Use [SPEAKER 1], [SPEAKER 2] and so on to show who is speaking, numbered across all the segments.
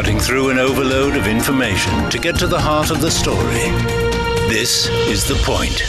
[SPEAKER 1] cutting through an overload of information to get to the heart of the story. This is The Point.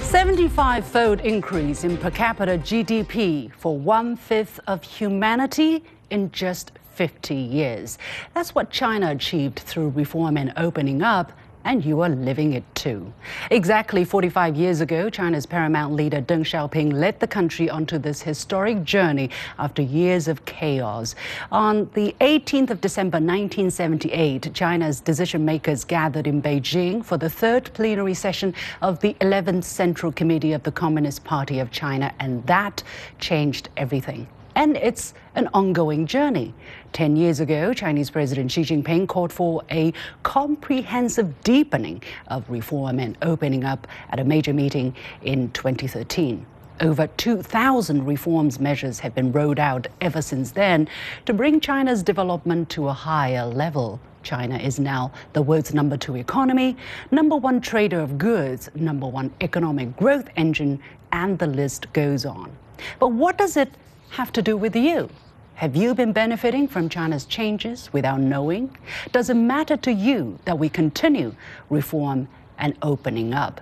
[SPEAKER 2] 75 fold increase in per capita GDP for one fifth of humanity in just 50 years. That's what China achieved through reform and opening up and you are living it too. Exactly 45 years ago, China's paramount leader Deng Xiaoping led the country onto this historic journey after years of chaos. On the 18th of December 1978, China's decision makers gathered in Beijing for the third plenary session of the 11th Central Committee of the Communist Party of China, and that changed everything and it's an ongoing journey. Ten years ago, Chinese President Xi Jinping called for a comprehensive deepening of reform and opening up at a major meeting in 2013. Over 2,000 reforms measures have been rolled out ever since then to bring China's development to a higher level. China is now the world's number two economy, number one trader of goods, number one economic growth engine, and the list goes on. But what does it have to do with you? Have you been benefiting from China's changes without knowing? Does it matter to you that we continue reform and opening up?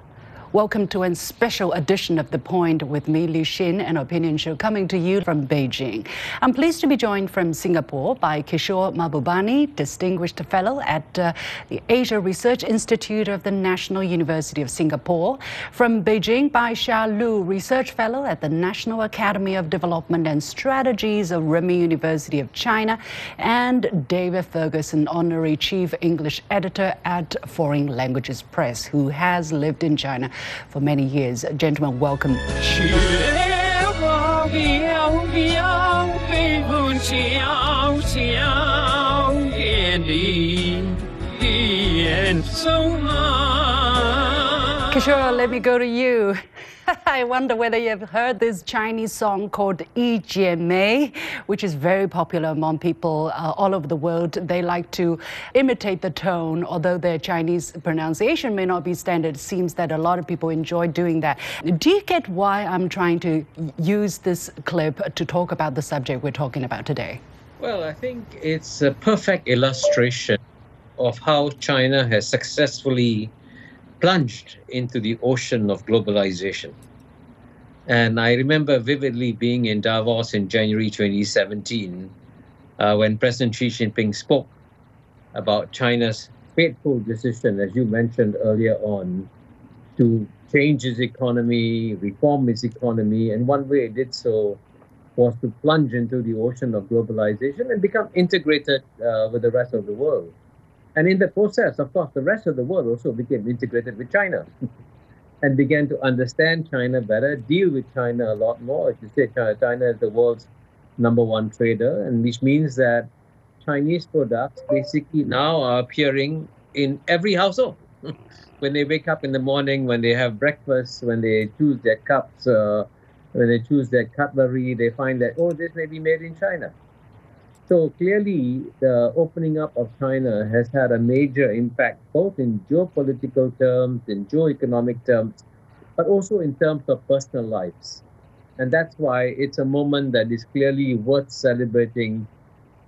[SPEAKER 2] Welcome to a special edition of The Point with me, Liu Xin, an opinion show coming to you from Beijing. I'm pleased to be joined from Singapore by Kishore Mahbubani, Distinguished Fellow at uh, the Asia Research Institute of the National University of Singapore. From Beijing by Xia Lu, Research Fellow at the National Academy of Development and Strategies of Renmin University of China. And David Ferguson, Honorary Chief English Editor at Foreign Languages Press, who has lived in China for many years. Gentlemen, welcome. Kishore, let me go to you. I wonder whether you've heard this Chinese song called Yi Mei, which is very popular among people uh, all over the world. They like to imitate the tone, although their Chinese pronunciation may not be standard. It seems that a lot of people enjoy doing that. Do you get why I'm trying to use this clip to talk about the subject we're talking about today?
[SPEAKER 3] Well, I think it's a perfect illustration of how China has successfully plunged into the ocean of globalization. And I remember vividly being in Davos in January 2017 uh, when President Xi Jinping spoke about China's fateful decision, as you mentioned earlier on, to change its economy, reform its economy. And one way it did so was to plunge into the ocean of globalization and become integrated uh, with the rest of the world. And in the process, of course, the rest of the world also became integrated with China and began to understand China better, deal with China a lot more. As you say, China, China is the world's number one trader, and which means that Chinese products basically now are appearing in every household. when they wake up in the morning, when they have breakfast, when they choose their cups, uh, when they choose their cutlery, they find that, oh, this may be made in China. So clearly, the opening up of China has had a major impact, both in geopolitical terms, in geo-economic terms, but also in terms of personal lives. And that's why it's a moment that is clearly worth celebrating,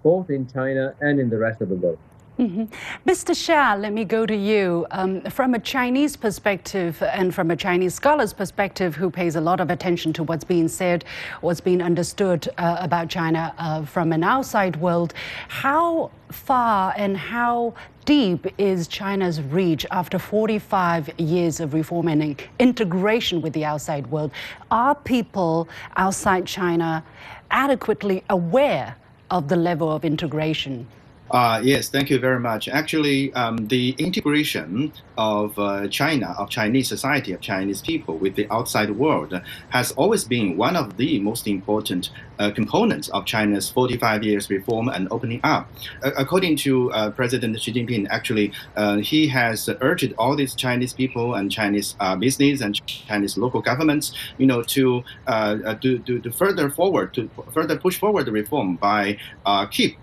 [SPEAKER 3] both in China and in the rest of the world.
[SPEAKER 2] Mm-hmm. Mr. Xia, let me go to you. Um, from a Chinese perspective and from a Chinese scholar's perspective who pays a lot of attention to what's being said, what's being understood uh, about China uh, from an outside world, how far and how deep is China's reach after 45 years of reform and integration with the outside world? Are people outside China adequately aware of the level of integration?
[SPEAKER 4] Uh, yes, thank you very much. Actually, um, the integration of uh, China, of Chinese society, of Chinese people with the outside world has always been one of the most important uh, components of China's 45 years reform and opening up. according to uh, President Xi Jinping, actually, uh, he has urged all these Chinese people and Chinese uh, business and Chinese local governments, you know, to, to, to, to further forward, to further push forward the reform by keep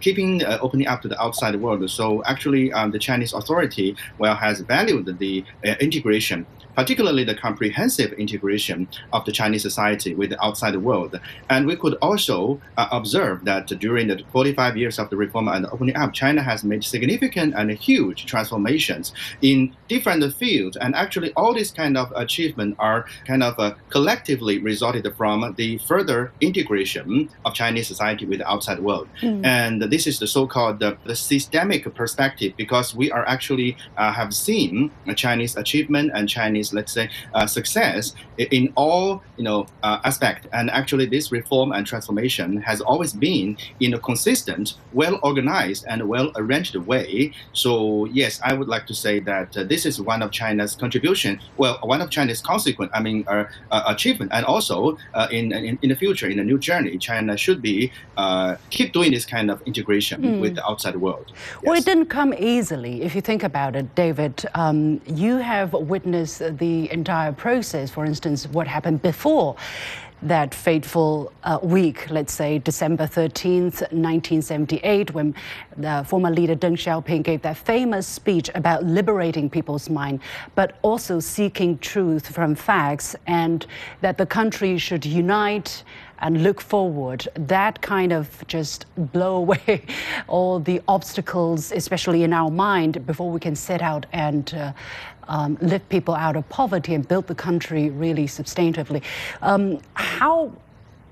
[SPEAKER 4] keeping uh, opening up to the outside world. So actually, um, the Chinese authority well has valued the uh, integration particularly the comprehensive integration of the Chinese society with the outside world. And we could also uh, observe that during the 45 years of the reform and opening up, China has made significant and huge transformations in different fields. And actually, all these kind of achievements are kind of uh, collectively resulted from the further integration of Chinese society with the outside world. Mm. And this is the so-called the, the, systemic perspective because we are actually uh, have seen Chinese achievement and Chinese let's say, uh, success in all you know uh, aspect. And actually, this reform and transformation has always been in a consistent, well organized, and well arranged way. So yes, I would like to say that uh, this is one of China's contribution. Well, one of China's consequent, I mean, uh, uh, achievement, and also uh, in, in, in the future, in a new journey, China should be keep doing this kind of integration mm. with the outside world.
[SPEAKER 2] Yes. Well, it didn't come easily. If you think about it, David, um, you have witnessed the entire process. For instance, what happened before that fateful uh, week, let's say December 13th, 1978, when the former leader Deng Xiaoping gave that famous speech about liberating people's mind, but also seeking truth from facts and that the country should unite and look forward. That kind of just blow away all the obstacles, especially in our mind, before we can set out and uh, um, lift people out of poverty and build the country really substantively. Um, how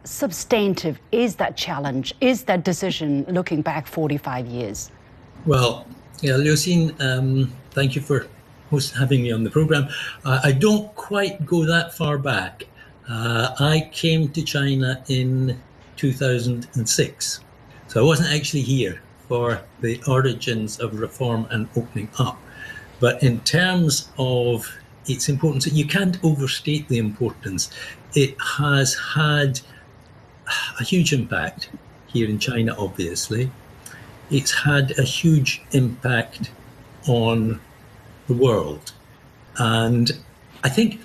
[SPEAKER 2] substantive is that challenge? Is that decision looking back 45 years?
[SPEAKER 5] Well, yeah, Xin, um, thank you for having me on the program. Uh, I don't quite go that far back. Uh, I came to China in 2006, so I wasn't actually here for the origins of reform and opening up. But in terms of its importance, you can't overstate the importance. It has had a huge impact here in China, obviously. It's had a huge impact on the world. And I think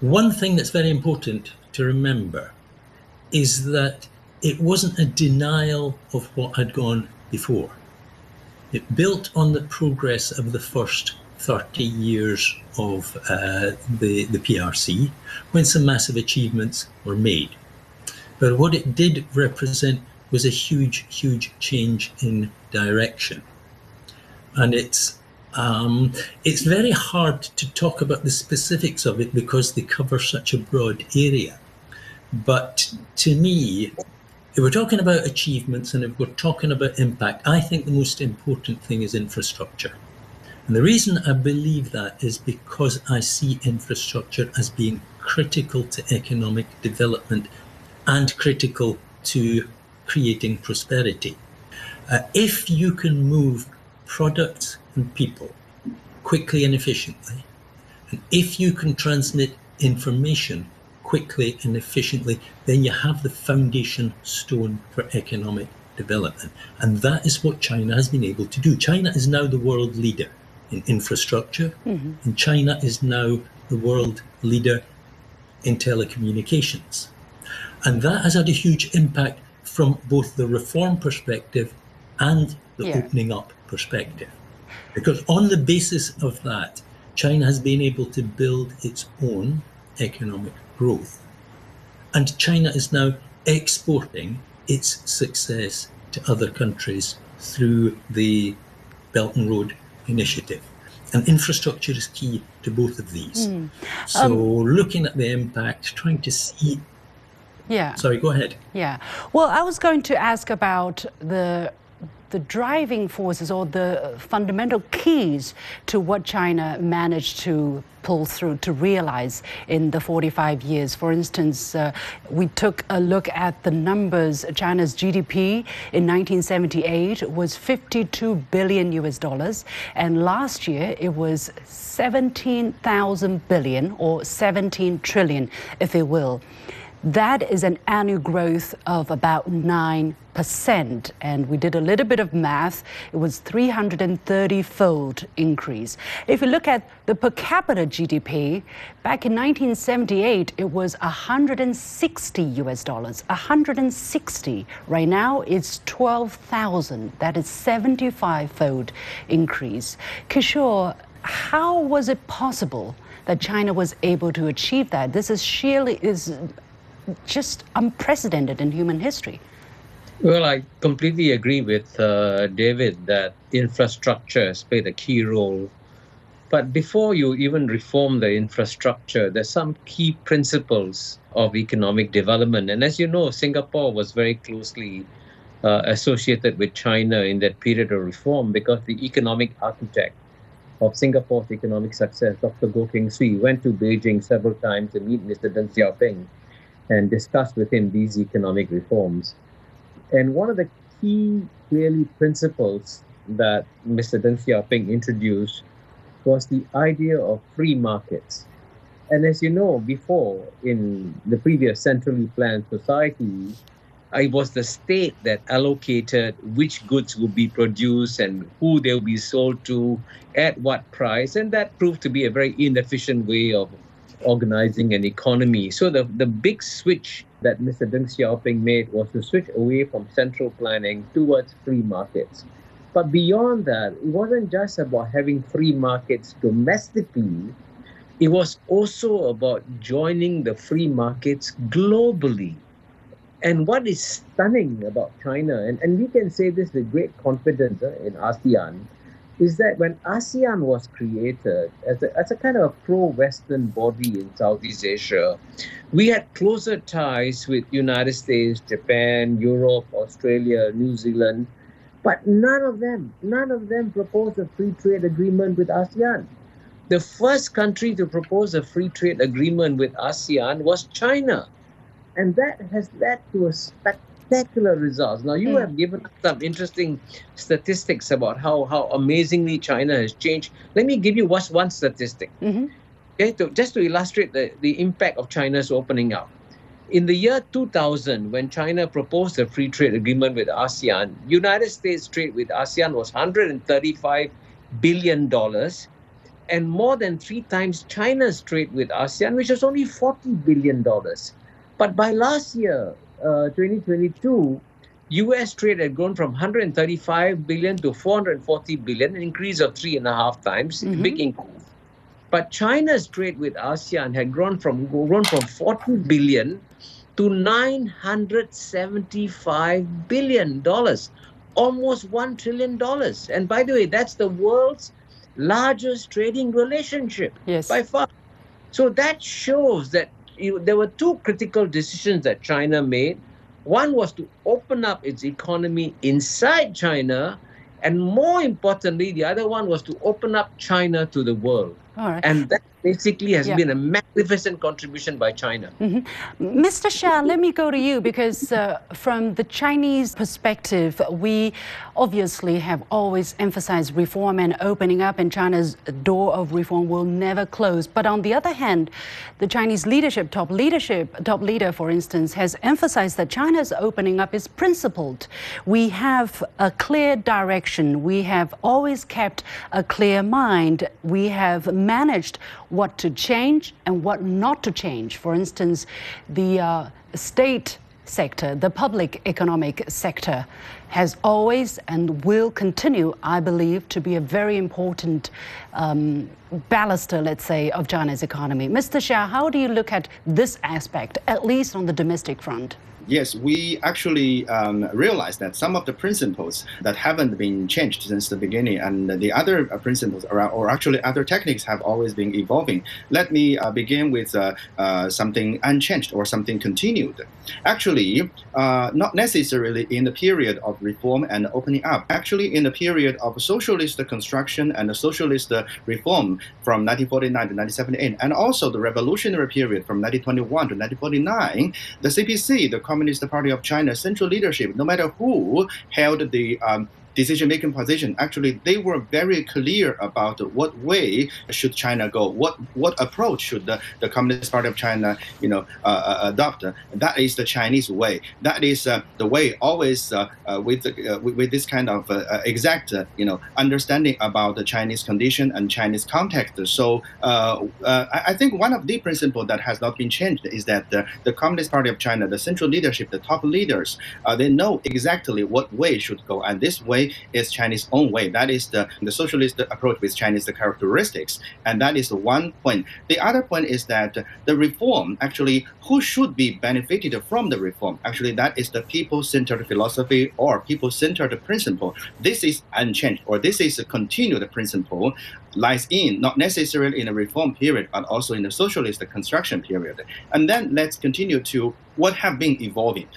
[SPEAKER 5] one thing that's very important to remember is that it wasn't a denial of what had gone before. It built on the progress of the first 30 years of uh, the, the PRC when some massive achievements were made. But what it did represent was a huge, huge change in direction. And it's um, it's very hard to talk about the specifics of it because they cover such a broad area. But to me, if we're talking about achievements and if we're talking about impact, I think the most important thing is infrastructure. And the reason I believe that is because I see infrastructure as being critical to economic development and critical to creating prosperity. Uh, if you can move products and people quickly and efficiently, and if you can transmit information quickly and efficiently, then you have the foundation stone for economic development. And that is what China has been able to do. China is now the world leader in infrastructure, mm-hmm. and China is now the world leader in telecommunications. And that has had a huge impact from both the reform perspective and the yeah. opening up perspective. Because on the basis of that, China has been able to build its own economic growth. And China is now exporting its success to other countries through the Belt and Road initiative. And infrastructure is key to both of these. Mm. So, um, looking at the impact, trying to see.
[SPEAKER 2] Yeah.
[SPEAKER 5] Sorry, go ahead.
[SPEAKER 2] Yeah. Well, I was going to ask about the the driving forces or the fundamental keys to what China managed to pull through to realize in the 45 years. For instance, uh, we took a look at the numbers. China's GDP in 1978 was 52 billion US dollars, and last year it was 17,000 billion or 17 trillion, if you will. That is an annual growth of about 9%. And we did a little bit of math, it was 330 fold increase. If you look at the per capita GDP, back in 1978, it was 160 US dollars. 160. Right now, it's 12,000. That is 75 fold increase. Kishore, how was it possible that China was able to achieve that? This is sheerly is just unprecedented in human history.
[SPEAKER 3] Well, I completely agree with uh, David that infrastructure has played a key role. But before you even reform the infrastructure, there's some key principles of economic development. And as you know, Singapore was very closely uh, associated with China in that period of reform because the economic architect of Singapore's economic success, Dr. Goh Keng Swee, went to Beijing several times to meet Mr. Deng Xiaoping and discussed with him these economic reforms. And one of the key, clearly, principles that Mr. Deng Xiaoping introduced was the idea of free markets. And as you know, before in the previous centrally planned society, it was the state that allocated which goods would be produced and who they will be sold to, at what price, and that proved to be a very inefficient way of organizing an economy. So the, the big switch that Mr. Deng Xiaoping made was to switch away from central planning towards free markets. But beyond that, it wasn't just about having free markets domestically, it was also about joining the free markets globally. And what is stunning about China, and, and we can say this with great confidence uh, in ASEAN, is that when ASEAN was created as a, as a kind of pro-Western body in Southeast Asia, we had closer ties with United States, Japan, Europe, Australia, New Zealand, but none of them, none of them proposed a free trade agreement with ASEAN. The first country to propose a free trade agreement with ASEAN was China. And that has led to a spectacular spectacular results. Now, you mm. have given us some interesting statistics about how, how amazingly China has changed. Let me give you one, one statistic. Mm-hmm. Okay, to, just to illustrate the, the impact of China's opening up. In the year 2000, when China proposed a free trade agreement with ASEAN, United States trade with ASEAN was 135 billion dollars, and more than three times China's trade with ASEAN, which was only 40 billion dollars. But by last year, 2022, uh, US trade had grown from 135 billion to 440 billion, an increase of three and a half times, mm-hmm. big increase. But China's trade with ASEAN had grown from grown from 40 billion to 975 billion dollars, almost one trillion dollars. And by the way, that's the world's largest trading relationship
[SPEAKER 2] yes.
[SPEAKER 3] by far. So that shows that there were two critical decisions that China made. One was to open up its economy inside China, and more importantly, the other one was to open up China to the world. And that basically has yeah. been a magnificent contribution by China. Mm-hmm.
[SPEAKER 2] Mr. Xia, let me go to you because uh, from the Chinese perspective, we obviously have always emphasized reform and opening up, and China's door of reform will never close. But on the other hand, the Chinese leadership, top leadership, top leader, for instance, has emphasized that China's opening up is principled. We have a clear direction. We have always kept a clear mind. We have managed what to change and what not to change. For instance, the uh, state sector, the public economic sector, has always and will continue, I believe, to be a very important um, baluster, let's say, of China's economy. Mr. Xia, how do you look at this aspect, at least on the domestic front?
[SPEAKER 4] Yes, we actually um, realized that some of the principles that haven't been changed since the beginning, and the other uh, principles around, or actually other techniques have always been evolving. Let me uh, begin with uh, uh, something unchanged or something continued. Actually, uh, not necessarily in the period of reform and opening up. Actually, in the period of socialist construction and socialist reform from 1949 to 1978, and also the revolutionary period from 1921 to 1949, the CPC, the Communist Party of China central leadership, no matter who held the um, decision-making position, actually they were very clear about what way should China go, what what approach should the, the Communist Party of China, you know, uh, uh adopt. That is the Chinese way. That is uh, the way always uh, uh with, uh, with, with this kind of exact, you know, understanding about the Chinese condition and Chinese context. So I, I, think one of the principles that has not been changed is that the, the Communist Party of China, the central leadership, the top leaders, they know exactly what way should go, and this way is Chinese own way. That is the, the socialist approach with Chinese characteristics, and that is the one point. The other point is that the reform actually, who should be benefited from the reform? Actually, that is the people-centered philosophy or people-centered principle. This is unchanged, or this is a continued principle lies in not necessarily in a reform period, but also in the socialist construction period. And then let's continue to what have been evolving.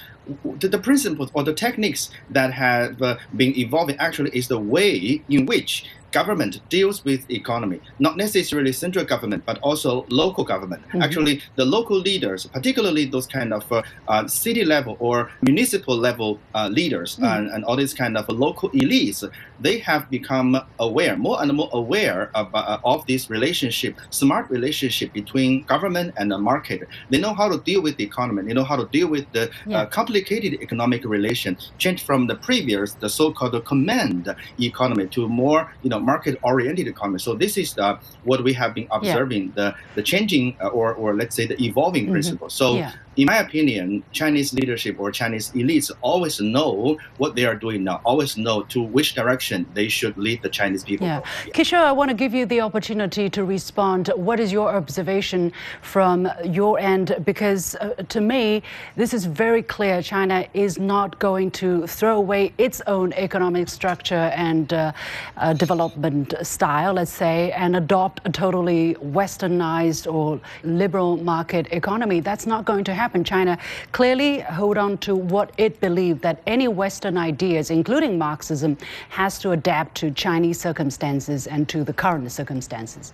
[SPEAKER 4] The, the principles or the techniques that have uh, been evolving actually is the way in which government deals with economy, not necessarily central government, but also local government. Mm-hmm. Actually, the local leaders, particularly those kind of uh, uh, city level or municipal level uh, leaders mm-hmm. and, and all these kind of local elites, they have become aware, more and more aware of, uh, of this relationship, smart relationship between government and the market. They know how to deal with the economy. They know how to deal with the uh, yeah. complicated economic relation, change from the previous, the so-called command economy to more, you know, market-oriented economy. So this is the, what we have been observing yeah. the the changing uh, or or let's say the evolving mm-hmm. principle. So yeah in my opinion, Chinese leadership or Chinese elites always know what they are doing now, always know to which direction they should lead the Chinese people.
[SPEAKER 2] Yeah. Kishore, I want to give you the opportunity to respond. What is your observation from your end? Because uh, to me, this is very clear. China is not going to throw away its own economic structure and uh, uh, development style, let's say, and adopt a totally westernized or liberal market economy. That's not going to happen happen. China clearly hold on to what it believed that any Western ideas, including Marxism, has to adapt to Chinese circumstances and to the current circumstances.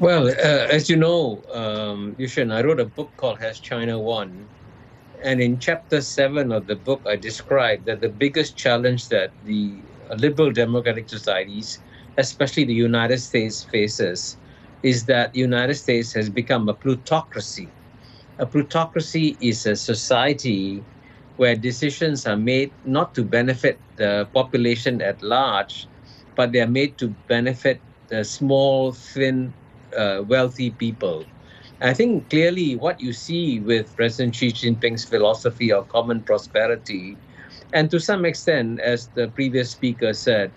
[SPEAKER 3] Well, uh, as you know, um, Yushin, I wrote a book called Has China Won? And in chapter seven of the book, I described that the biggest challenge that the liberal democratic societies, especially the United States, faces is that the United States has become a plutocracy a plutocracy is a society where decisions are made not to benefit the population at large, but they are made to benefit the small, thin, uh, wealthy people. I think clearly what you see with President Xi Jinping's philosophy of common prosperity, and to some extent, as the previous speaker said,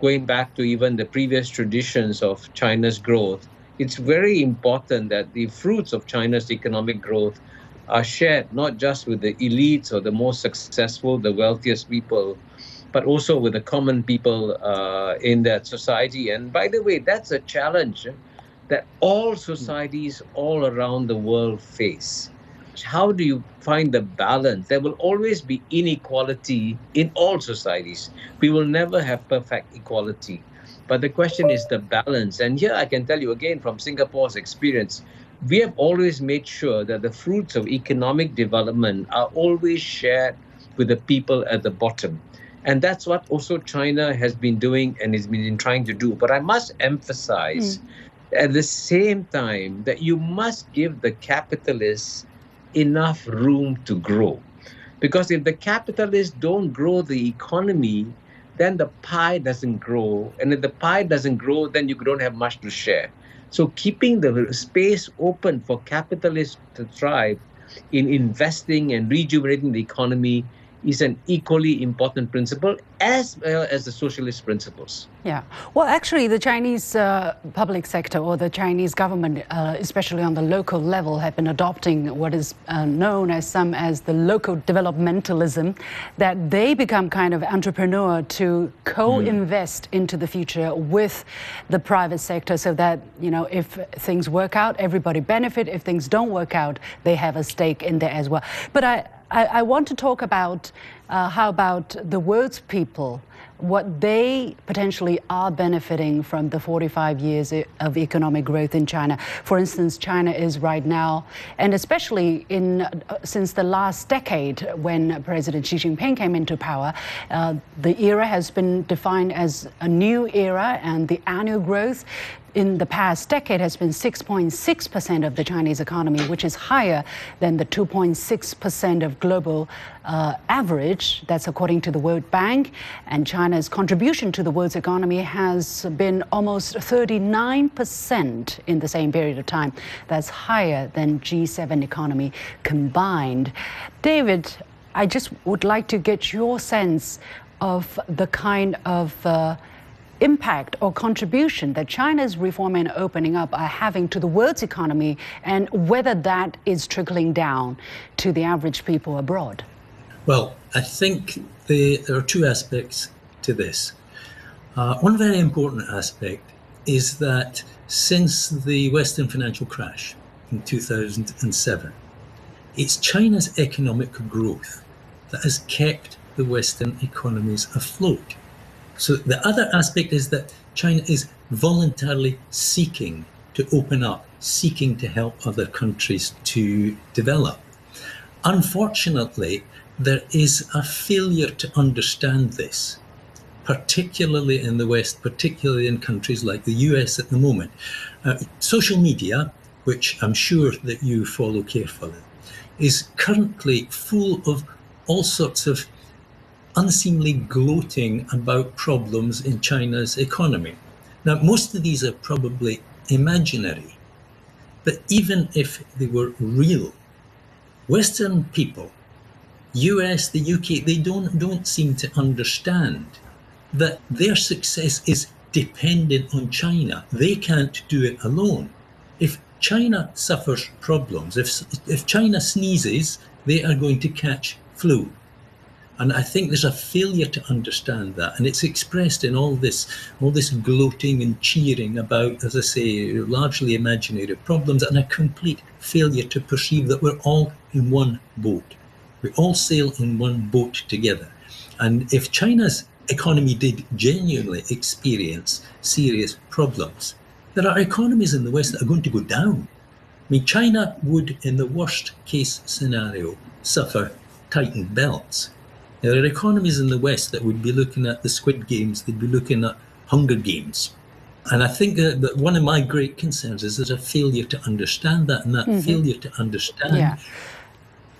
[SPEAKER 3] going back to even the previous traditions of China's growth, it's very important that the fruits of China's economic growth are shared not just with the elites or the most successful, the wealthiest people, but also with the common people uh, in that society. And by the way, that's a challenge that all societies all around the world face. How do you find the balance? There will always be inequality in all societies. We will never have perfect equality. But the question is the balance. And here I can tell you again from Singapore's experience, we have always made sure that the fruits of economic development are always shared with the people at the bottom. And that's what also China has been doing and has been trying to do. But I must emphasize mm. at the same time that you must give the capitalists enough room to grow. Because if the capitalists don't grow the economy, then the pie doesn't grow. And if the pie doesn't grow, then you don't have much to share. So keeping the space open for capitalists to thrive in investing and rejuvenating the economy is an equally important principle as well as the socialist principles.
[SPEAKER 2] Yeah. Well, actually, the Chinese uh, public sector or the Chinese government, uh, especially on the local level, have been adopting what is uh, known as some as the local developmentalism, that they become kind of entrepreneur to co-invest mm. into the future with the private sector, so that you know if things work out, everybody benefit. If things don't work out, they have a stake in there as well. But I I, I, want to talk about uh, how about the world's people? What they potentially are benefiting from the 45 years of economic growth in China. For instance, China is right now, and especially in uh, since the last decade when President Xi Jinping came into power, uh, the era has been defined as a new era, and the annual growth in the past decade has been 6.6% of the Chinese economy, which is higher than the 2.6% of global uh, average. That's according to the World Bank. And China's contribution to the world's economy has been almost 39% in the same period of time. That's higher than G7 economy combined. David, I just would like to get your sense of the kind of uh, impact or contribution that China's reform and opening up are having to the world's economy and whether that is trickling down to the average people abroad?
[SPEAKER 5] Well, I think the, there are two aspects to this. Uh, one very important aspect is that since the Western financial crash in 2007, it's China's economic growth that has kept the Western economies afloat. So the other aspect is that China is voluntarily seeking to open up, seeking to help other countries to develop. Unfortunately, there is a failure to understand this, particularly in the West, particularly in countries like the US at the moment. Uh, social media, which I'm sure that you follow carefully, is currently full of all sorts of unseemly gloating about problems in China's economy. Now, most of these are probably imaginary, but even if they were real, Western people, US, the UK, they don't, don't seem to understand that their success is dependent on China. They can't do it alone. If China suffers problems, if, if China sneezes, they are going to catch flu. And I think there's a failure to understand that, and it's expressed in all this, all this gloating and cheering about, as I say, largely imaginary problems, and a complete failure to perceive that we're all in one boat. We all sail in one boat together. And if China's economy did genuinely experience serious problems, there are economies in the West that are going to go down. I mean, China would, in the worst case scenario, suffer tightened belts there are economies in the West that would be looking at the Squid Games, they'd be looking at Hunger Games. And I think that, that one of my great concerns is there's a failure to understand that, and that mm-hmm. failure to understand yeah.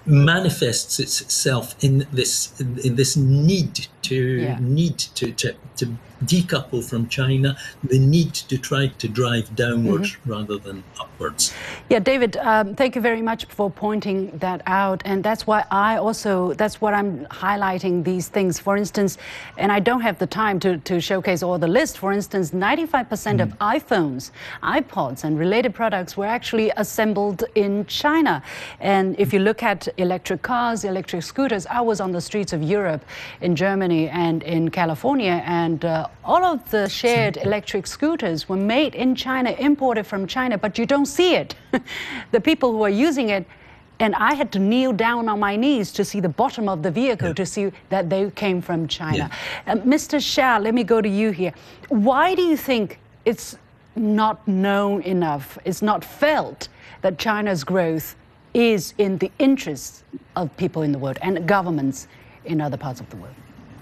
[SPEAKER 5] manifests itself in this in this need to yeah. need to, to to decouple from China, the need to try to drive downwards mm-hmm. rather than upwards.
[SPEAKER 2] Yeah, David, um, thank you very much for pointing that out. And that's why I also, that's what I'm highlighting these things. For instance, and I don't have the time to, to showcase all the list. For instance, 95% mm. of iPhones, iPods, and related products were actually assembled in China. And if you look at electric cars, electric scooters, I was on the streets of Europe, in Germany, and in California, and uh, all of the shared electric scooters were made in China, imported from China, but you don't see it. the people who are using it, and I had to kneel down on my knees to see the bottom of the vehicle yeah. to see that they came from China. Yeah. Uh, Mr. Xia, let me go to you here. Why do you think it's not known enough, it's not felt that China's growth is in the interests of people in the world and governments in other parts of the world?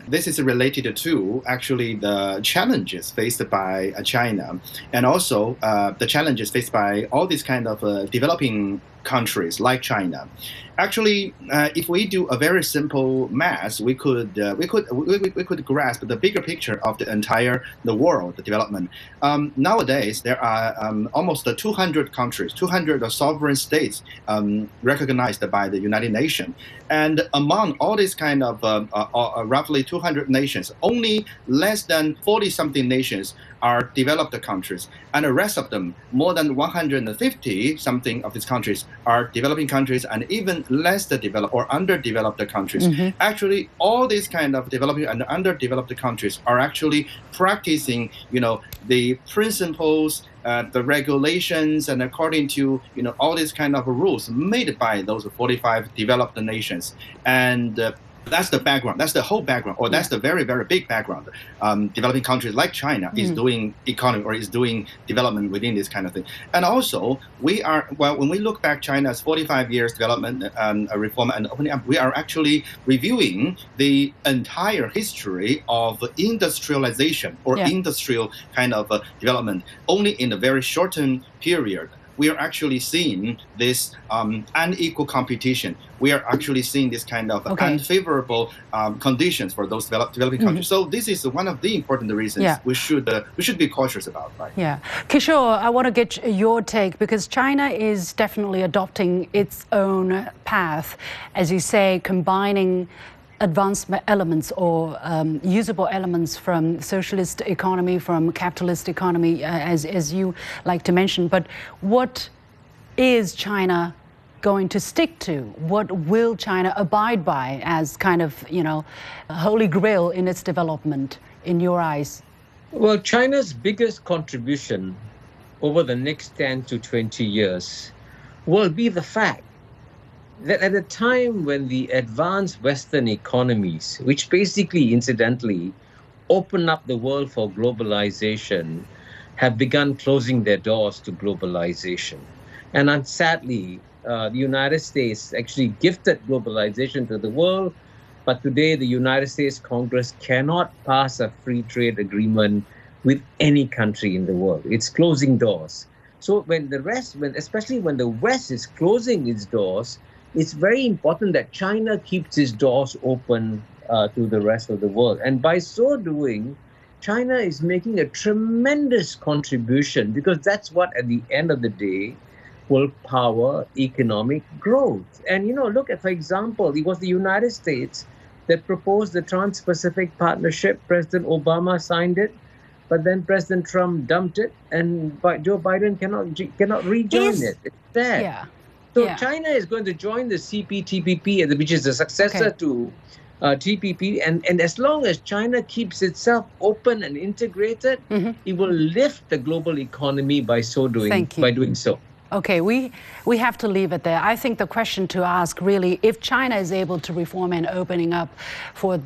[SPEAKER 4] This is related to actually the challenges faced by uh, China and also uh, the challenges faced by all these kind of uh, developing countries like China. Actually, uh, if we do a very simple math, we could uh, we could we, we, could grasp the bigger picture of the entire the world the development. Um, nowadays, there are um, almost 200 countries, 200 sovereign states um, recognized by the United Nations, and among all these kind of uh, uh, uh roughly 200 nations, only less than 40 something nations are developed countries, and the rest of them, more than 150 something of these countries, are developing countries, and even less developed or underdeveloped countries. Mm-hmm. Actually, all these kind of developing and underdeveloped countries are actually practicing, you know, the principles. Uh, the regulations and according to you know all these kind of rules made by those 45 developed nations and uh, that's the background. That's the whole background, or that's the very, very big background. Um, developing countries like China mm. is doing economy or is doing development within this kind of thing. And also, we are well when we look back China's 45 years development, um, reform, and opening up, we are actually reviewing the entire history of industrialization or yeah. industrial kind of uh, development only in a very shortened period we are actually seeing this um, unequal competition. We are actually seeing this kind of okay. unfavorable um, conditions for those develop, developing mm-hmm. countries. So this is one of the important reasons yeah. we should uh, we should be cautious about. Right?
[SPEAKER 2] Yeah, Kishore, I want to get your take because China is definitely adopting its own path, as you say, combining advanced elements or um, usable elements from socialist economy, from capitalist economy, uh, as, as you like to mention. But what is China going to stick to? What will China abide by as kind of, you know, holy grail in its development, in your eyes?
[SPEAKER 3] Well, China's biggest contribution over the next 10 to 20 years will be the fact that at a time when the advanced Western economies, which basically, incidentally, open up the world for globalization, have begun closing their doors to globalization. And sadly, uh, the United States actually gifted globalization to the world, but today the United States Congress cannot pass a free trade agreement with any country in the world. It's closing doors. So when the rest, when especially when the West is closing its doors, it's very important that China keeps its doors open uh, to the rest of the world. And by so doing, China is making a tremendous contribution because that's what, at the end of the day, will power economic growth. And, you know, look at, for example, it was the United States that proposed the Trans Pacific Partnership. President Obama signed it. But then President Trump dumped it, and Joe Biden cannot cannot rejoin is, it. It's there. Yeah. So yeah. China is going to join the CPTPP, which is the successor okay. to uh, TPP, and, and as long as China keeps itself open and integrated, mm-hmm. it will lift the global economy by so doing. Thank you. By doing so.
[SPEAKER 2] Okay, we, we have to leave it there. I think the question to ask really, if China is able to reform and opening up for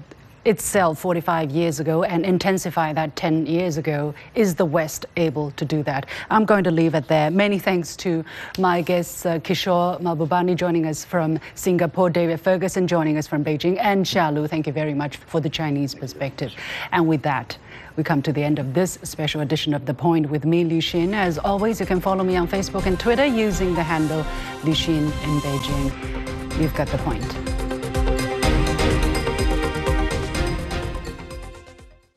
[SPEAKER 2] itself 45 years ago and intensify that 10 years ago. Is the West able to do that? I'm going to leave it there. Many thanks to my guests, uh, Kishore Mahbubani joining us from Singapore, David Ferguson joining us from Beijing, and Xia Lu. Thank you very much for the Chinese perspective. And with that, we come to the end of this special edition of The Point with me, Liu Xin. As always, you can follow me on Facebook and Twitter using the handle Liu Xin in Beijing. You've got the point.